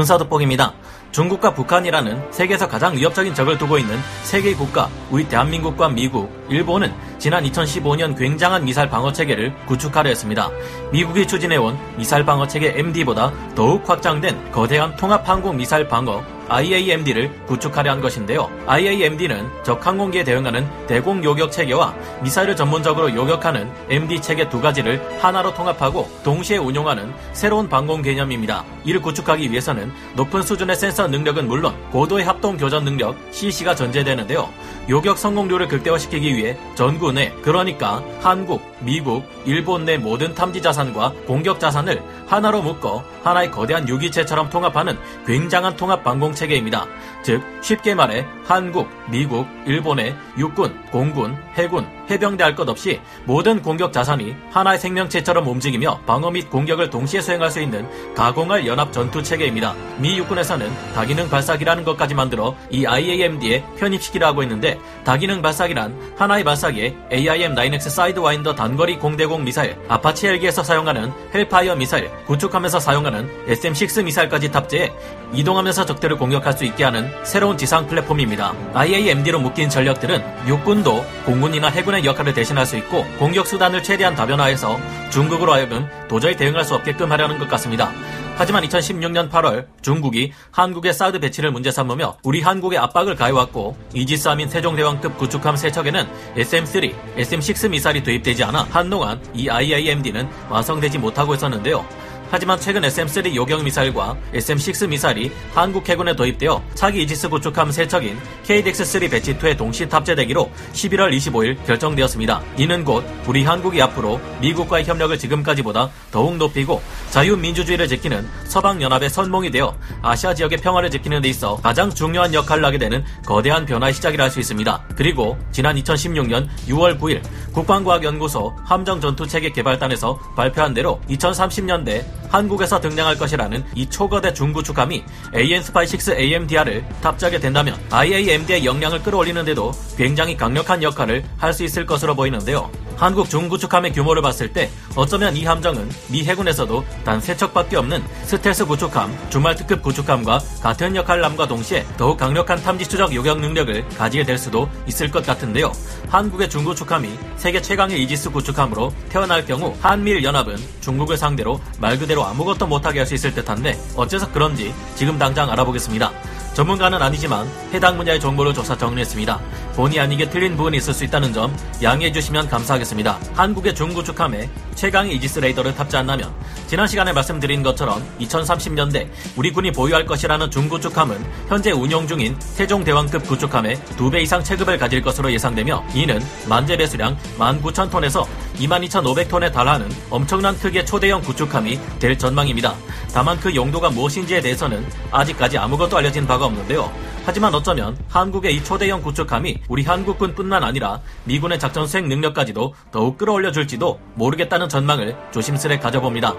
군사도북입니다. 중국과 북한이라는 세계에서 가장 위협적인 적을 두고 있는 세계 국가, 우리 대한민국과 미국, 일본은 지난 2015년 굉장한 미사일 방어 체계를 구축하려 했습니다. 미국이 추진해온 미사일 방어 체계 MD보다 더욱 확장된 거대한 통합 항공 미사일 방어 IAMD를 구축하려 한 것인데요. IAMD는 적 항공기에 대응하는 대공 요격 체계와 미사일을 전문적으로 요격하는 MD 체계 두 가지를 하나로 통합하고 동시에 운용하는 새로운 방공 개념입니다. 이를 구축하기 위해서는 높은 수준의 센서 능력은 물론 고도의 합동 교전 능력 CC가 전제되는데요. 요격 성공률을 극대화시키기 위해 전구 내 그러니까 한국, 미국, 일본 내 모든 탐지 자산과 공격 자산을 하나로 묶어 하나의 거대한 유기체처럼 통합하는 굉장한 통합 방공 체계입니다. 즉 쉽게 말해 한국, 미국, 일본의 육군, 공군, 해군, 해병대 할 것 없이 모든 공격 자산이 하나의 생명체처럼 움직이며 방어 및 공격을 동시에 수행할 수 있는 가공할 연합 전투 체계입니다. 미 육군에서는 다기능 발사기라는 것까지 만들어 이 IAMD에 편입시키려 하고 있는데 다기능 발사기란 하나의 발사기에 AIM-9X 사이드와인더 단거리 공대공 미사일, 아파치 헬기에서 사용하는 헬파이어 미사일, 구축함에서 사용하는 SM-6 미사일까지 탑재해 이동하면서 적들을 공격할 수 있게 하는 새로운 지상 플랫폼입니다. IAMD로 묶인 전력들은 육군도 공군이나 해군의 역할을 대신할 수 있고 공격 수단을 최대한 다변화해서 중국으로 하여금 도저히 대응할 수 없게끔 하려는 것 같습니다. 하지만 2016년 8월 중국이 한국의 사드 배치를 문제 삼으며 우리 한국에 압박을 가해왔고 이지스함인 세종대왕급 구축함 세 척에는 SM-3, SM-6 미사일이 도입되지 않아 한동안 이 IAMD는 완성되지 못하고 있었는데요. 하지만 최근 SM-3 요격 미사일과 SM-6 미사일이 한국 해군에 도입되어 차기 이지스 구축함 세 척인 KDX-3 batch 2에 동시 탑재되기로 11월 25일 결정되었습니다. 이는 곧 우리 한국이 앞으로 미국과의 협력을 지금까지보다 더욱 높이고 자유민주주의를 지키는 서방연합의 선봉이 되어 아시아 지역의 평화를 지키는 데 있어 가장 중요한 역할을 하게 되는 거대한 변화의 시작이라 할 수 있습니다. 그리고 지난 2016년 6월 9일 국방과학연구소 함정전투체계 개발단에서 발표한 대로 2030년대 한국에서 등장할 것이라는 이 초거대 중구축함이 AN-SPY-6 AMDR을 탑재하게 된다면 IAMD의 역량을 끌어올리는데도 굉장히 강력한 역할을 할 수 있을 것으로 보이는데요. 한국 중구축함의 규모를 봤을 때 어쩌면 이 함정은 미 해군에서도 단 세 척밖에 없는 스텔스 구축함, 주말특급 구축함과 같은 역할을 함과 동시에 더욱 강력한 탐지 추적 요격 능력을 가지게 될 수도 있을 것 같은데요. 한국의 중구축함이 세계 최강의 이지스 구축함으로 태어날 경우 한미일 연합은 중국을 상대로 말 그대로 아무것도 못하게 할 수 있을 듯한데 어째서 그런지 지금 당장 알아보겠습니다. 전문가는 아니지만 해당 분야의 정보를 조사 정리했습니다. 본의 아니게 틀린 부분이 있을 수 있다는 점 양해해 주시면 감사하겠습니다. 한국의 중구축함에 최강의 이지스 레이더를 탑재한다면 지난 시간에 말씀드린 것처럼 2030년대 우리 군이 보유할 것이라는 중구축함은 현재 운용 중인 세종대왕급 구축함의 2배 이상 체급을 가질 것으로 예상되며 이는 만재 배수량 19,000톤에서 22,500톤에 달하는 엄청난 크기의 초대형 구축함이 될 전망입니다. 다만 그 용도가 무엇인지에 대해서는 아직까지 아무것도 알려진 바가 없는데요. 하지만 어쩌면 한국의 이 초대형 구축함이 우리 한국군뿐만 아니라 미군의 작전 수행 능력까지도 더욱 끌어올려 줄지도 모르겠다는 전망을 조심스레 가져봅니다.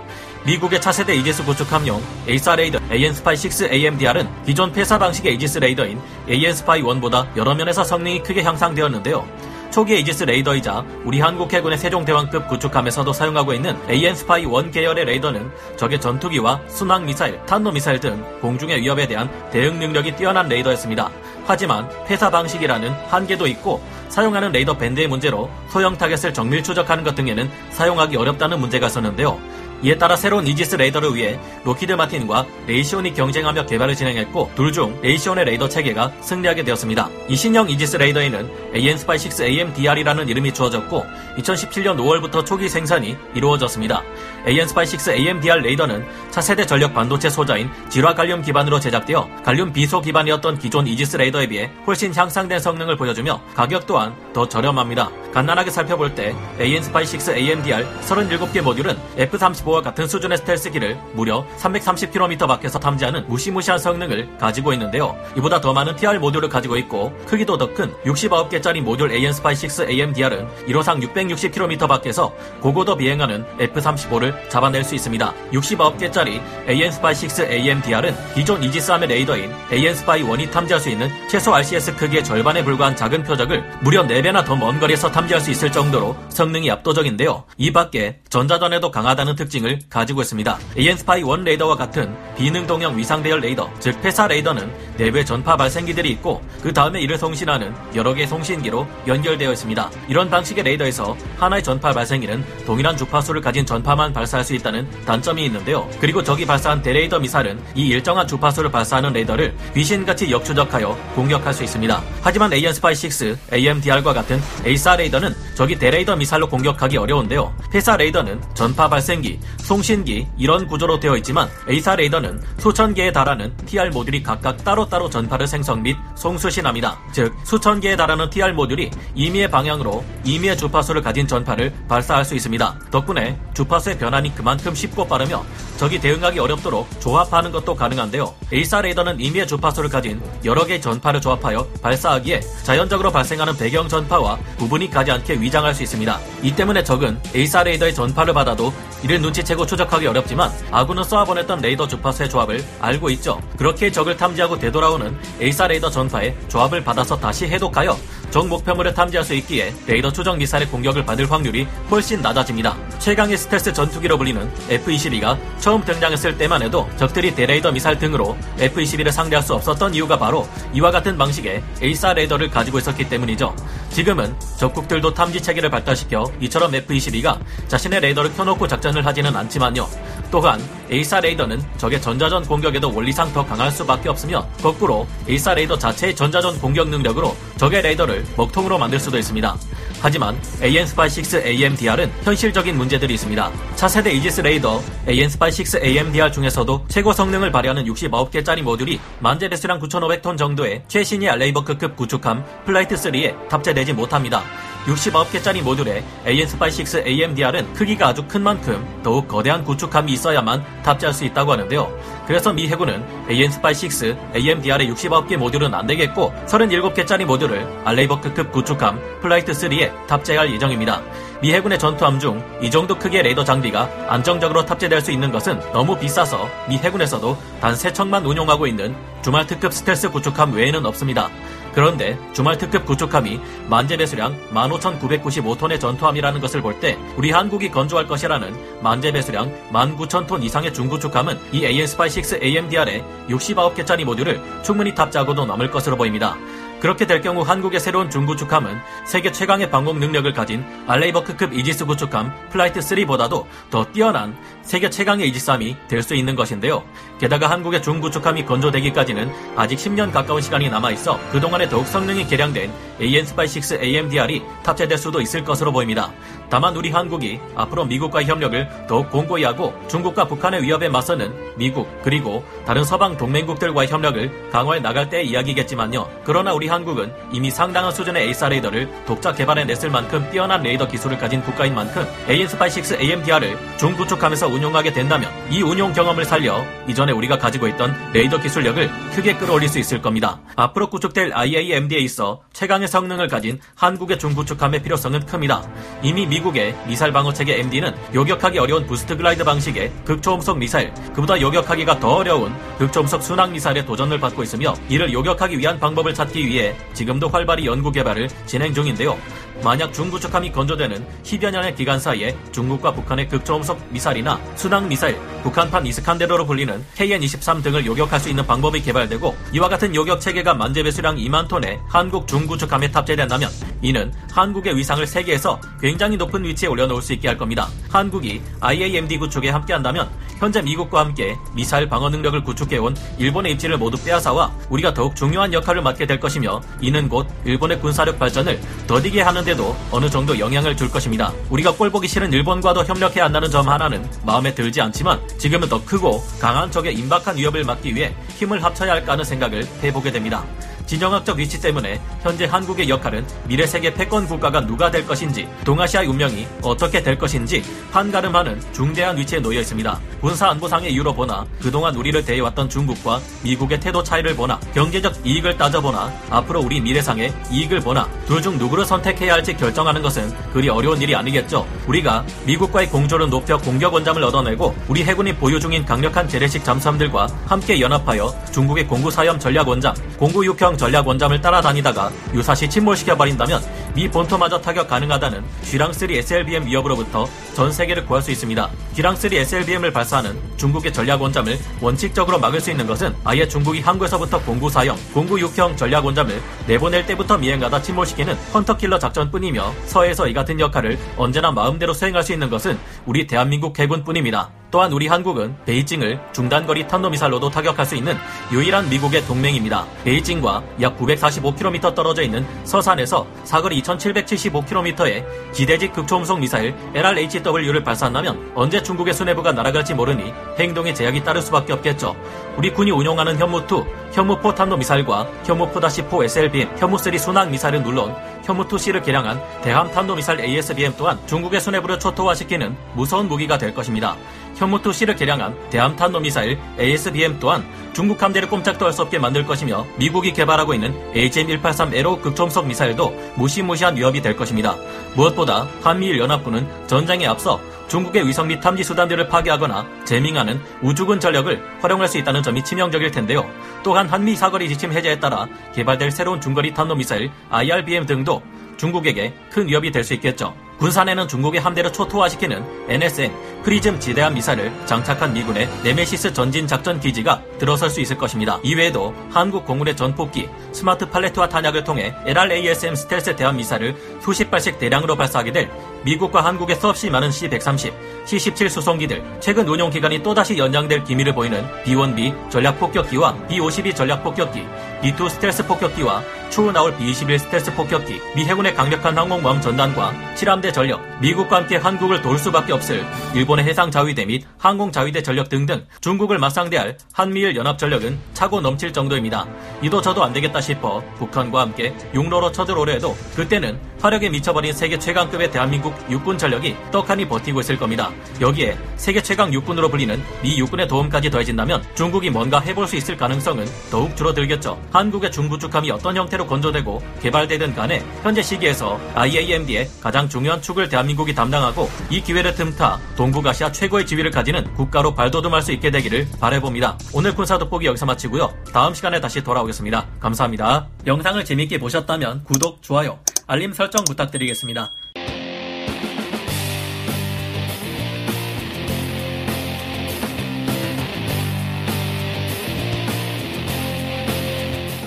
미국의 차세대 이지스 구축함용 AESA 레이더 AN-SPY-6 AMDR은 기존 PESA 방식의 이지스 레이더인 AN-SPY-1보다 여러 면에서 성능이 크게 향상되었는데요. 초기 이지스 레이더이자 우리 한국 해군의 세종대왕급 구축함에서도 사용하고 있는 AN-SPY-1 계열의 레이더는 적의 전투기와 순항 미사일, 탄도 미사일 등 공중의 위협에 대한 대응 능력이 뛰어난 레이더였습니다. 하지만 PESA 방식이라는 한계도 있고 사용하는 레이더 밴드의 문제로 소형 타겟을 정밀 추적하는 것 등에는 사용하기 어렵다는 문제가 있었는데요. 이에 따라 새로운 이지스 레이더를 위해 록히드 마틴과 레이시온이 경쟁하며 개발을 진행했고 둘 중 레이시온의 레이더 체계가 승리하게 되었습니다. 이 신형 이지스 레이더에는 AN-SPY-6 AMDR이라는 이름이 주어졌고 2017년 5월부터 초기 생산이 이루어졌습니다. AN-SPY-6 AMDR 레이더는 차세대 전력 반도체 소자인 질화 갈륨 기반으로 제작되어 갈륨 비소 기반이었던 기존 이지스 레이더에 비해 훨씬 향상된 성능을 보여주며 가격 또한 더 저렴합니다. 간단하게 살펴볼 때 AN-SPY-6 AMDR 37개 모듈은 F-35 F4와 같은 수준의 스텔스기를 무려 330km 밖에서 탐지하는 무시무시한 성능을 가지고 있는데요. 이보다 더 많은 TR 모듈을 가지고 있고 크기도 더 큰 69개짜리 모듈 AN-SPY-6 AMDR은 1호상 660km 밖에서 고고도 비행하는 F-35를 잡아낼 수 있습니다. 69개짜리 AN 스파이 6 AMDR은 기존 이지스함의 레이더인 AN-SPY-1이 탐지할 수 있는 최소 RCS 크기의 절반에 불과한 작은 표적을 무려 4배나 더 먼 거리에서 탐지할 수 있을 정도로 성능이 압도적인데요. 이 밖에 전자전에도 강하다는 특징을 가지고 있습니다. AN-SPY-1 레이더와 같은 비능동형 위상 배열 레이더, 즉 PESA 레이더는 내부에 전파 발생기들이 있고 그 다음에 이를 송신하는 여러 개의 송신기로 연결되어 있습니다. 이런 방식의 레이더에서 하나의 전파 발생기는 동일한 주파수를 가진 전파만 발사할 수 있다는 단점이 있는데요. 그리고 적이 발사한 대레이더 미사일은 이 일정한 주파수를 발사하는 레이더를 귀신같이 역추적하여 공격할 수 있습니다. 하지만 AN SPY 6, AMDR과 같은 AESA 레이더는 적이 대레이더 미사일로 공격하기 어려운데요. PESA 레이더는 전파 발생기, 송신기 이런 구조로 되어 있지만 AESA 레이더는 수천 개에 달하는 TR 모듈이 각각 따로따로 전파를 생성 및 송수신합니다. 즉 수천 개에 달하는 TR 모듈이 임의의 방향으로 임의의 주파수를 가진 전파를 발사할 수 있습니다. 덕분에 주파수의 변환이 그만큼 쉽고 빠르며 적이 대응하기 어렵도록 조합하는 것도 가능한데요. AESA 레이더는 임의의 주파수를 가진 여러 개의 전파를 조합하여 발사하기에 자연적으로 발생하는 배경 전파와 구분이 가지 않게 위장할 수 있습니다. 이 때문에 적은 AESA 레이더의 전파를 받아도 이를 눈치채고 추적하기 어렵지만 아군은 쏘아보냈던 레이더 주파수의 조합을 알고 있죠. 그렇게 적을 탐지하고 되돌아오는 AESA 레이더 전파의 조합을 받아서 다시 해독하여 적 목표물을 탐지할 수 있기에 레이더 추적 미사일의 공격을 받을 확률이 훨씬 낮아집니다. 최강의 스텔스 전투기로 불리는 F-22가 처음 등장했을 때만 해도 적들이 대레이더 미사일 등으로 F-22를 상대할 수 없었던 이유가 바로 이와 같은 방식의 AESA 레이더를 가지고 있었기 때문이죠. 지금은 적국들도 탐지 체계를 발달시켜 예전처럼 F-22가 자신의 레이더를 켜놓고 작전을 하지는 않지만요. 또한 AESA 레이더는 적의 전자전 공격에도 원리상 더 강할 수밖에 없으며 거꾸로 AESA 레이더 자체의 전자전 공격 능력으로 적의 레이더를 먹통으로 만들 수도 있습니다. 하지만 AN SPY 6 AMDR은 현실적인 문제들이 있습니다. 차세대 이지스 레이더 AN SPY 6 AMDR 중에서도 최고 성능을 발휘하는 69개짜리 모듈이 만재 배수량 9,500톤 정도의 최신의 알레이버크급 구축함 Flight 3에 탑재되지 못합니다. 69개짜리 모듈의 AN SPY 6 AMDR은 크기가 아주 큰 만큼 더욱 거대한 구축함이 있어야만 탑재할 수 있다고 하는데요. 그래서 미 해군은 AN SPY 6 AMDR의 69개 모듈은 안 되겠고 37개짜리 모듈을 알레이버크급 구축함 Flight 3에 탑재할 예정입니다. 미 해군의 전투함 중 이 정도 크기의 레이더 장비가 안정적으로 탑재될 수 있는 것은 너무 비싸서 미 해군에서도 단 3척만 운용하고 있는 줌왈트급 스텔스 구축함 외에는 없습니다. 그런데 줌왈트급 구축함이 만재 배수량 15,995톤의 전투함이라는 것을 볼 때 우리 한국이 건조할 것이라는 만재 배수량 19,000톤 이상의 중구축함은 이 AN SPY 6 AMDR의 69개 짜리 모듈을 충분히 탑재하고도 넘을 것으로 보입니다. 그렇게 될 경우 한국의 새로운 중구축함은 세계 최강의 방공 능력을 가진 알레이버크급 이지스 구축함 Flight 3보다도 더 뛰어난 세계 최강의 이지스함이 될 수 있는 것인데요. 게다가 한국의 중구축함이 건조되기까지는 아직 10년 가까운 시간이 남아 있어 그동안에 더욱 성능이 개량된 AN SPY 6 AMDR이 탑재될 수도 있을 것으로 보입니다. 다만 우리 한국이 앞으로 미국과의 협력을 더욱 공고히 하고 중국과 북한의 위협에 맞서는 미국 그리고 다른 서방 동맹국들과의 협력을 강화해 나갈 때의 이야기겠지만요. 그러나 우리 한국은 이미 상당한 수준의 AESA 레이더를 독자 개발해 냈을 만큼 뛰어난 레이더 기술을 가진 국가인 만큼 AN SPY 6 AMDR을 중구축함에서 운용하게 된다면 이 운용 경험을 살려 이전에 우리가 가지고 있던 레이더 기술력을 크게 끌어올릴 수 있을 겁니다. 앞으로 구축될 IAMD에 있어 최강의 성능을 가진 한국의 중구축함의 필요성은 큽니다. 이미 미국의 미사일 방어 체계 MD는 요격하기 어려운 boost glide 방식의 극초음속 미사일, 그보다 요격하기가 더 어려운 극초음속 순항 미사일에 도전을 받고 있으며 이를 요격하기 위한 방법을 찾기 위해 지금도 활발히 연구 개발을 진행 중인데요. 만약 중구축함이 건조되는 10여 년의 기간 사이에 중국과 북한의 극초음속 미사일이나 순항 미사일, 북한판 이스칸데로로 불리는 KN-23 등을 요격할 수 있는 방법이 개발되고 이와 같은 요격 체계가 만재 배 수량 2만 톤의 한국 중구축함에 탑재된다면 이는 한국의 위상을 세계에서 굉장히 높은 위치에 올려놓을 수 있게 할 겁니다. 한국이 IAMD 구축에 함께한다면 현재 미국과 함께 미사일 방어 능력을 구축해온 일본의 입지를 모두 빼앗아와 우리가 더욱 중요한 역할을 맡게 될 것이며 이는 곧 일본의 군사력 발전을 더디게 하는 데도 어느 정도 영향을 줄 것입니다. 우리가 꼴 보기 싫은 일본과도 협력해야 한다는 점 하나는 마음에 들지 않지만 지금은 더 크고 강한 적의 임박한 위협을 막기 위해 힘을 합쳐야 할까 하는 생각을 해보게 됩니다. 진영학적 위치 때문에 현재 한국의 역할은 미래 세계 패권 국가가 누가 될 것인지 동아시아의 운명이 어떻게 될 것인지 한가름하는 중대한 위치에 놓여 있습니다. 군사 안보상의 이유로 보나 그동안 우리를 대해왔던 중국과 미국의 태도 차이를 보나 경제적 이익을 따져보나 앞으로 우리 미래상의 이익을 보나 둘 중 누구를 선택해야 할지 결정하는 것은 그리 어려운 일이 아니겠죠. 우리가 미국과의 공조를 높여 공격 원잠을 얻어내고 우리 해군이 보유 중인 강력한 재래식 잠수함들과 함께 연합하여 중국의 공구 사염 전략 원잠, 공구 육형 전략 원잠을 따라다니다가 유사시 침몰시켜 버린다면 미 본토마저 타격 가능하다는 쥐랑3 SLBM 위협으로부터 전 세계를 구할 수 있습니다. 쥐랑3 SLBM을 발사하는 중국의 전략 원잠을 원칙적으로 막을 수 있는 것은 아예 중국이 항구에서부터 공구 사형, 공구 육형 전략 원잠을 내보낼 때부터 미행하다 침몰시키는 헌터킬러 작전뿐이며 서해에서 이 같은 역할을 언제나 마음대로 수행할 수 있는 것은 우리 대한민국 해군뿐입니다. 또한 우리 한국은 베이징을 중단거리 탄도미사일로도 타격할 수 있는 유일한 미국의 동맹입니다. 베이징과 약 945km 떨어져 있는 서산에서 사거리 2775km의 기대직 극초음속 미사일 LRHW를 발사한다면 언제 중국의 수뇌부가 날아갈지 모르니 행동에 제약이 따를 수밖에 없겠죠. 우리 군이 운용하는 현무2, 현무4 탄도미사일과 현무4-4 SLBM, 현무3 순항 미사일은 물론 현무2C를 개량한 대함 탄도미사일 ASBM 또한 중국의 수뇌부를 초토화시키는 무서운 무기가 될 것입니다. 현무2C를 개량한 대함 탄도미사일 ASBM 또한 중국 함대를 꼼짝도 할 수 없게 만들 것이며 미국이 개발하고 있는 AGM-183 에로 극초음속 미사일도 무시무시한 위협이 될 것입니다. 무엇보다 한미일 연합군은 전장에 앞서 중국의 위성 및 탐지 수단들을 파괴하거나 jamming하는 우주군 전력을 활용할 수 있다는 점이 치명적일 텐데요. 또한 한미 사거리 지침 해제에 따라 개발될 새로운 중거리 탄도미사일 IRBM 등도 중국에게 큰 위협이 될 수 있겠죠. 군산에는 중국의 함대를 초토화시키는 NSM PrSM 지대함 미사일을 장착한 미군의 네메시스 전진 작전 기지가 들어설 수 있을 것입니다. 이외에도 한국 공군의 전폭기, 스마트 팔레트와 탄약을 통해 LRASM 스텔스 대함 미사일을 수십 발씩 대량으로 발사하게 될 미국과 한국의 수없이 많은 C-130, C-17 수송기들, 최근 운용 기간이 또다시 연장될 기미를 보이는 B-1B 전략 폭격기와 B-52 전략 폭격기, B-2 스텔스 폭격기와 추후 나올 B-21 스텔스 폭격기, 미 해군의 강력한 항공모함 전단과 7함대 전력, 미국과 함께 한국을 도울 수밖에 없을 일본의 해상 자위대 및 항공 자위대 전력 등등 중국을 맞상대할 한미일 연합 전력은 차고 넘칠 정도입니다. 이도 저도 안 되겠다 싶어 북한과 함께 육로로 쳐들어오려 해도 그때는 화력에 미쳐버린 세계 최강급의 대한민국 육군 전력이 떡하니 버티고 있을 겁니다. 여기에 세계 최강 육군으로 불리는 미 육군의 도움까지 더해진다면 중국이 뭔가 해볼 수 있을 가능성은 더욱 줄어들겠죠. 한국의 중부축함이 어떤 형태로 건조되고 개발되든 간에 현재 시기에서 IAMD의 가장 중요한 축을 대한민국이 담당하고 이 기회를 틈타 동북아시아 최고의 지위를 가지는 국가로 발돋움할 수 있게 되기를 바라봅니다. 오늘 군사 돋보기 여기서 마치고요. 다음 시간에 다시 돌아오겠습니다. 감사합니다. 영상을 재밌게 보셨다면 구독, 좋아요, 알림 설정 부탁드리겠습니다.